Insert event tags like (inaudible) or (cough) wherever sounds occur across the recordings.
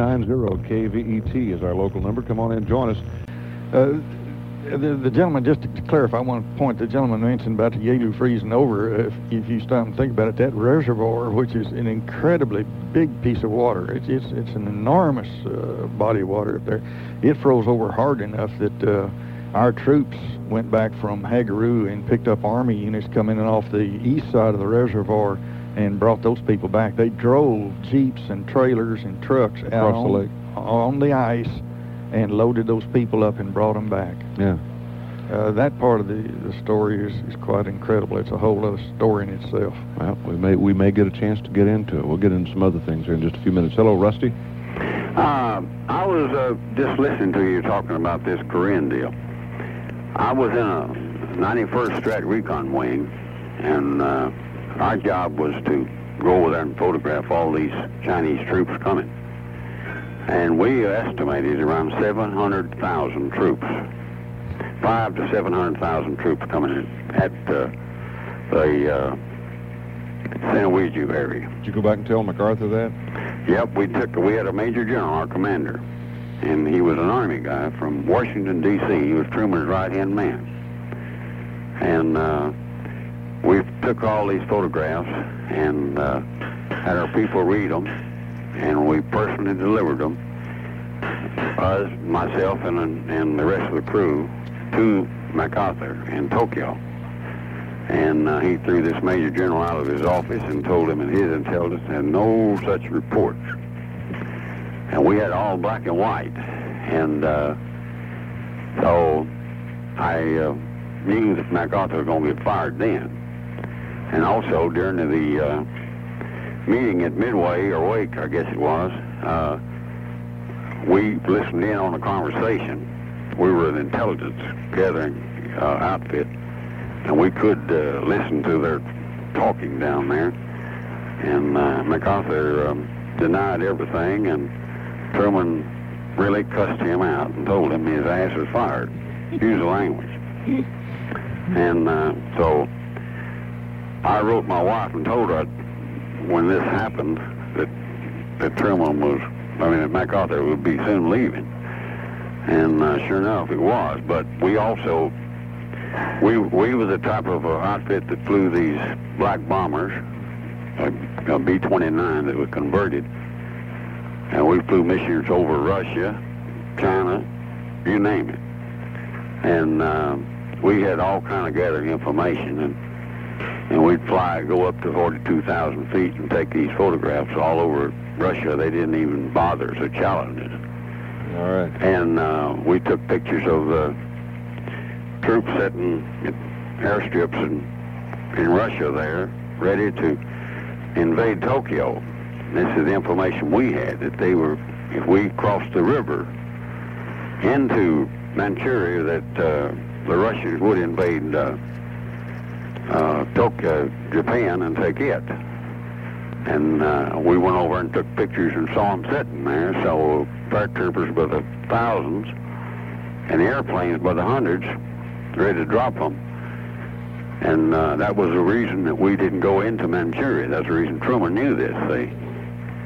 390 KVET is our local number. Come on in, join us. Uh, the, the gentleman, just to clarify, I want to point the gentleman mentioned about the Yalu freezing over. If, if you stop and think about it, that reservoir, which is an incredibly big piece of water, it's it's, it's an enormous uh, body of water up there. It froze over hard enough that uh, our troops went back from Hagaru and picked up Army units coming in off the east side of the reservoir and brought those people back. They drove jeeps and trailers and trucks Across out the on, lake. on the ice and loaded those people up and brought them back. Yeah. Uh, that part of the, the story is, is quite incredible. It's a whole other story in itself. Well, we may we may get a chance to get into it. We'll get into some other things here in just a few minutes. Hello, Rusty. Uh, I was uh, just listening to you talking about this Korean deal. I was in a 91st Strat Recon wing, and uh, our job was to go over there and photograph all these Chinese troops coming. And we estimated around 700,000 troops, five to 700,000 troops coming in at uh, the uh, Sinuiju area. Did you go back and tell MacArthur that? Yep, we took. We had a major general, our commander, and he was an army guy from Washington D.C. He was Truman's right-hand man, and uh, we took all these photographs and uh, had our people read them, and we personally delivered them. Us, myself, and and the rest of the crew to MacArthur in Tokyo. And uh, he threw this major general out of his office and told him that his intelligence had no such reports. And we had all black and white. And uh, so I uh, knew that MacArthur was going to get fired then. And also during the uh, meeting at Midway, or Wake, I guess it was, uh, we listened in on a conversation. We were an intelligence gathering uh, outfit and we could uh, listen to their talking down there. And uh, MacArthur um, denied everything, and Truman really cussed him out and told him his ass was fired. Use the language. (laughs) And uh, so I wrote my wife and told her when this happened that that Truman was, I mean, that MacArthur would be soon leaving. And uh, sure enough, it was. But we also we we were the type of uh, outfit that flew these black bombers, a, a B-29 that was converted, and we flew missions over Russia, China, you name it, and uh, we had all kind of gathered information, and and we'd fly, go up to 42,000 feet, and take these photographs all over Russia. They didn't even bother to challenge us. All right. And uh, we took pictures of the troops sitting at airstrips in, in Russia there, ready to invade Tokyo. This is the information we had, that they were, if we crossed the river into Manchuria, that uh, the Russians would invade uh, uh, Tokyo, Japan, and take it. And uh, we went over and took pictures and saw them sitting there, so paratroopers by the thousands and airplanes by the hundreds ready to drop them. And uh, that was the reason that we didn't go into Manchuria. That's the reason Truman knew this, see.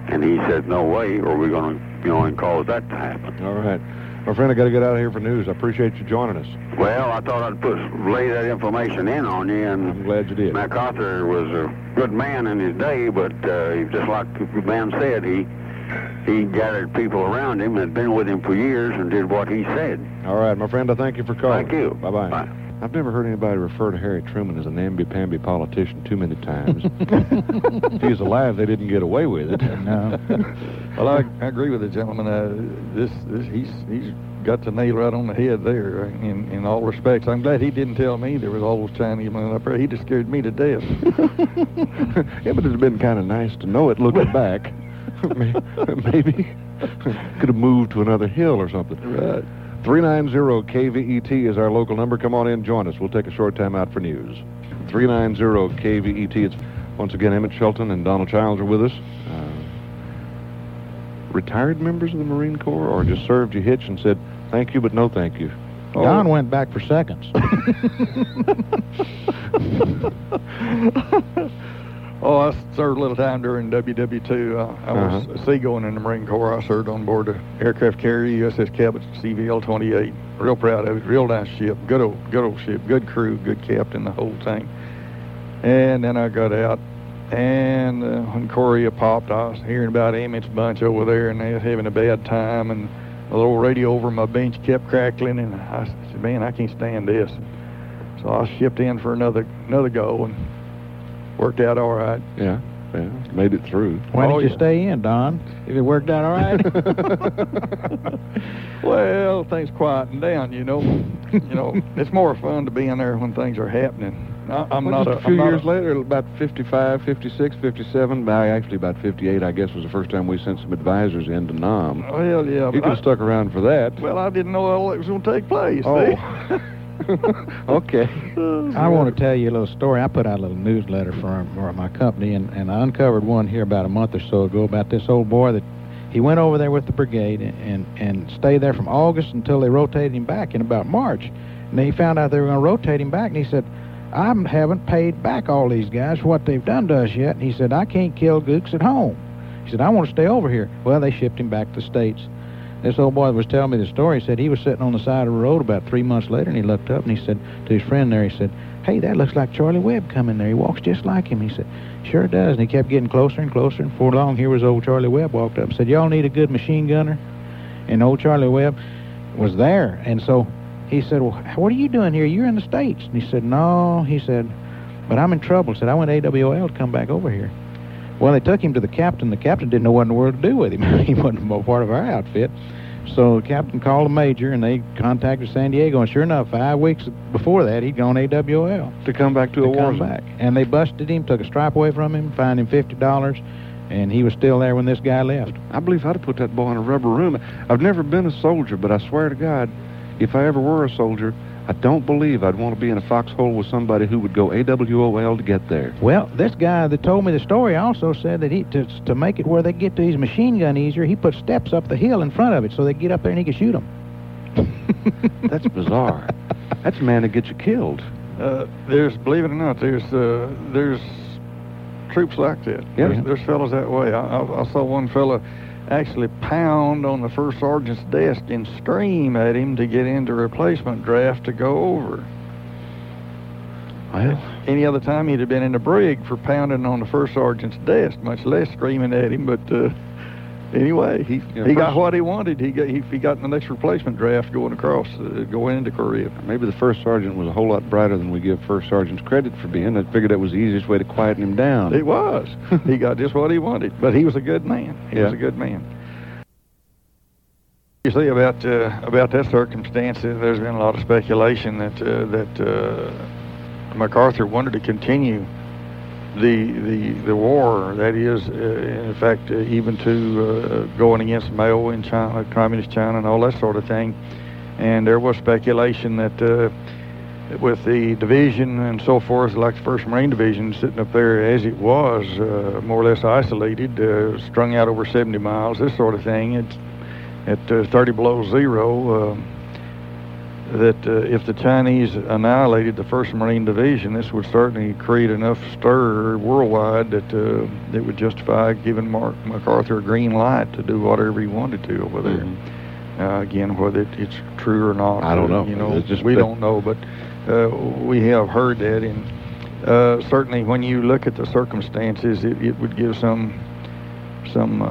And he said, no way, are we're going to, you know, and cause that to happen. All right. My friend, I got to get out of here for news. I appreciate you joining us. Well, I thought I'd put lay that information in on you, and I'm glad you did. MacArthur was a good man in his day, but uh, he- just like the man said, he he gathered people around him that had been with him for years and did what he said. All right, my friend, I thank you for calling. Thank you. Bye-bye. Bye. I've never heard anybody refer to Harry Truman as a namby-pamby politician too many times. (laughs) if he was alive, they didn't get away with it. No. (laughs) well, I, I agree with the gentleman. Uh, this, this, he's, he's got the nail right on the head there in, in all respects. I'm glad he didn't tell me there was all those Chinese men up there. He just scared me to death. (laughs) yeah, but it'd have been kind of nice to know it looking back. Maybe could have moved to another hill or something. right. 390 KVET is our local number. Come on in, join us. We'll take a short time out for news. 390 KVET. E It's once again Emmett Shelton and Donald Childs are with us. Uh, retired members of the Marine Corps, or just served you hitch and said thank you but no thank you. Don went back for seconds. (laughs) (laughs) Oh, I served a little time during WW2. Uh, I was Uh-huh. a seagoing in the Marine Corps. I served on board the aircraft carrier USS Cabot CVL-28. Real proud of it. Real nice ship. Good old, good old ship. Good crew. Good captain. The whole thing. And then I got out. And uh, when Korea popped, I was hearing about Emmett's bunch over there, and they was having a bad time. And the little radio over my bench kept crackling, and I said, "Man, I can't stand this." So I shipped in for another another go, and worked out all right. Yeah, yeah, made it through. Why Oh, did you yeah. stay in, Don? If it worked out all right? (laughs) (laughs) well, things quieting down, you know. you know, it's more fun to be in there when things are happening. I, I'm Well, not just a, a few I'm not years a- later, about 55, 56, 57, by actually about 58, I guess, was the first time we sent some advisors into Nam. Well, yeah. You could have stuck around for that. Well, I didn't know all that was going to take place. Oh. (laughs) (laughs) okay. I want to tell you a little story. I put out a little newsletter for, for my company, and, and I uncovered one here about a month or so ago about this old boy that he went over there with the brigade and, and, and stayed there from August until they rotated him back in about March. And he found out they were going to rotate him back, and he said, I haven't paid back all these guys for what they've done to us yet. And he said, I can't kill gooks at home. He said, I want to stay over here. Well, they shipped him back to the States. This old boy was telling me the story. He said he was sitting on the side of the road about three months later, and he looked up and he said to his friend there, he said, "Hey, that looks like Charlie Webb coming there. He walks just like him." He said, "Sure does." And he kept getting closer and closer, and before long, here was old Charlie Webb walked up and said, "Y'all need a good machine gunner?" And old Charlie Webb was there, and so he said, "Well, what are you doing here? You're in the states." And he said, "No," he said, "but I'm in trouble." He said, "I went AWOL to come back over here." Well, they took him to the captain. The captain didn't know what in the world to do with him. (laughs) he wasn't a part of our outfit. So the captain called the major, and they contacted San Diego. And sure enough, five weeks before that, he'd gone AWOL To come back to, a war back. And they busted him, took a stripe away from him, fined him fifty dollars, and he was still there when this guy left. I believe I'd have put that boy in a rubber room. I've never been a soldier, but I swear to God, if I ever were a soldier, I don't believe I'd want to be in a foxhole with somebody who would go AWOL to get there. Well, this guy that told me the story also said that he to, to make it where they get to his machine gun easier, he put steps up the hill in front of it so they get up there and he could shoot them. (laughs) That's bizarre. That's a man that gets you killed. Uh, there's, believe it or not, there's uh, there's troops like that. Yeah. There's, there's fellas that way. I, I, I saw one fella actually pound on the first sergeant's desk and scream at him to get into replacement draft to go over. Well, Any other time he'd have been in the brig for pounding on the first sergeant's desk, much less screaming at him. But uh, anyway, he Yeah, he got what he wanted. He got he, he got in the next replacement draft going across, uh, going into Korea. maybe the first sergeant was a whole lot brighter than we give first sergeants credit for being. I figured that was the easiest way to quieten him down. It was. (laughs) he got just what he wanted. But he was a good man. He was a good man. You see about uh, about that circumstance, uh, there's been a lot of speculation that uh, that uh, MacArthur wanted to continue the the the war. That is, uh, in fact, uh, even to uh, going against Mao in China, communist China, and all that sort of thing. And there was speculation that. Uh, with the division and so forth, like the First Marine Division sitting up there as it was, uh, more or less isolated, uh, strung out over 70 miles, this sort of thing. It's at uh, 30 below zero. That uh, if the Chinese annihilated the First Marine Division, this would certainly create enough stir worldwide that uh, it would justify giving Mark MacArthur a green light to do whatever he wanted to over there. Mhm. Uh, again, whether it, it's true or not, I don't uh, know. You know, we don't know, but uh, we have heard that, and uh, certainly when you look at the circumstances, it, it would give some some.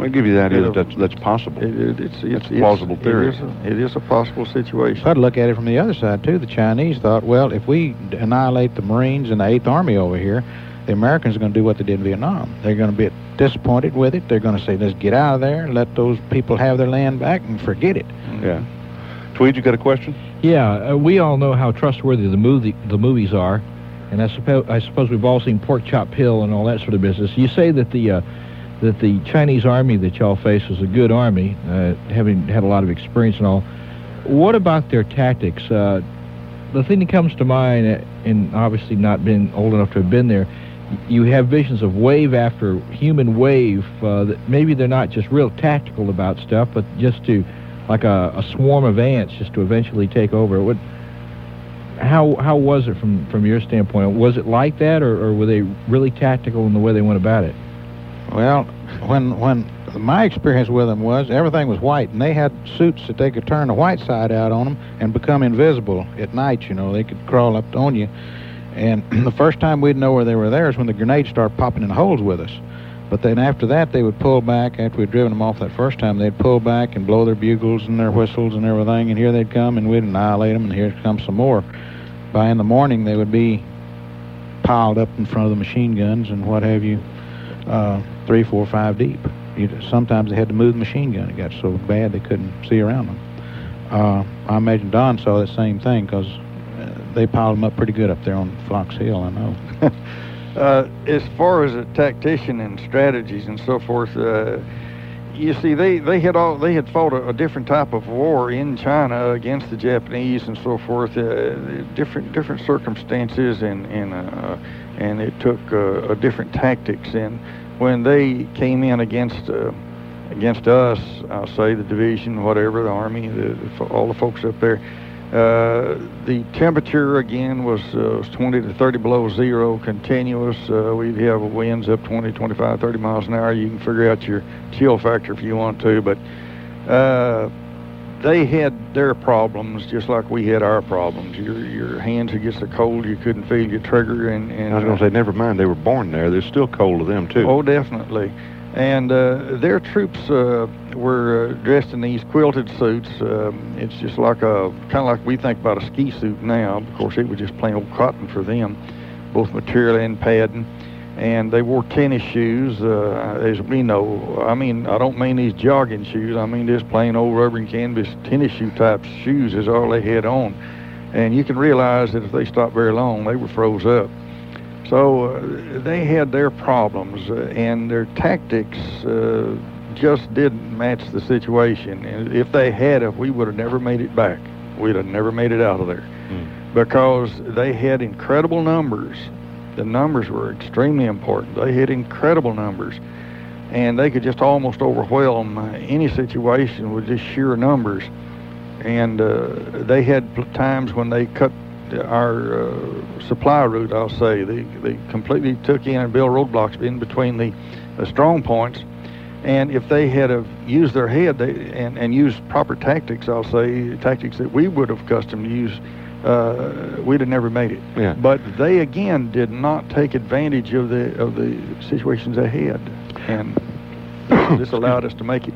I'll give you the idea that that's, that's possible. it, it, it's, it's, a plausible it's, theory. It is, a, it is a possible situation. I'd look at it from the other side too. The Chinese thought, well, if we annihilate the Marines and the Eighth Army over here, the Americans are going to do what they did in Vietnam. They're going to be disappointed with it. They're going to say, let's get out of there, let those people have their land back, and forget it. Yeah. Tweed, you got a question? Yeah, uh, we all know how trustworthy the movie the movies are, and I suppose I suppose we've all seen Pork Chop Hill and all that sort of business. You say that the uh, that the Chinese army that y'all face was a good army, uh, having had a lot of experience and all. What about their tactics? Uh, the thing that comes to mind, uh, and obviously not being old enough to have been there, you have visions of wave after human wave. Uh, that maybe they're not just real tactical about stuff, but just to like a, a swarm of ants just to eventually take over. What, how how was it from from your standpoint? Was it like that, or, or were they really tactical in the way they went about it? Well, when when my experience with them was everything was white, and they had suits that they could turn the white side out on them and become invisible at night. You know, they could crawl up on you. And (clears throat) the first time we'd know where they were there is when the grenades started popping in holes with us. But then after that, they would pull back. After we'd driven them off that first time, they'd pull back and blow their bugles and their whistles and everything. And here they'd come, and we'd annihilate them. And here comes some more. By in the morning, they would be piled up in front of the machine guns and what have you, uh, three, four, five deep. You, sometimes they had to move the machine gun. It got so bad they couldn't see around them. Uh, I imagine Don saw the same thing because uh, they piled them up pretty good up there on Fox Hill. I know. (laughs) Uh, as far as a tactician and strategies and so forth, uh, you see, they, they had all they had fought a, a, different type of war in China against the Japanese and so forth, uh, different different circumstances and and uh, and it took uh, different tactics. And when they came in against uh, against us, I'll say the division, whatever, the army, the, the, all the folks up there uh, the temperature again was, uh, was 20 to 30 below zero, continuous. Uh, we have winds up 20, 25, 30 miles an hour. You can figure out your chill factor if you want to, but uh, they had their problems just like we had our problems. Your your hands would get so cold you couldn't feel your trigger. And, and I was going to say, never mind, they were born there. They're still cold to them too. Oh, definitely. And uh, their troops uh, were uh, dressed in these quilted suits. Um, it's just like a kind of like we think about a ski suit now. Of course, it was just plain old cotton for them, both material and padding. And they wore tennis shoes, uh, as we know. I mean, I don't mean these jogging shoes. I mean just plain old rubber and canvas tennis shoe type shoes is all they had on. And you can realize that if they stopped very long, they were froze up. So uh, they had their problems, uh, and their tactics uh, just didn't match the situation. And if they had, if we would have never made it back, we'd have never made it out of there, mm. because they had incredible numbers. The numbers were extremely important. They had incredible numbers, and they could just almost overwhelm any situation with just sheer numbers. And uh, they had times when they cut our uh, supply route, I'll say. They, they completely took in and built roadblocks in between the, the strong points. And if they had have used their head they, and, and used proper tactics, I'll say, tactics that we would have accustomed to use, uh, we'd have never made it. Yeah. But they, again, did not take advantage of the, of the situations ahead. And (coughs) this allowed us to make it.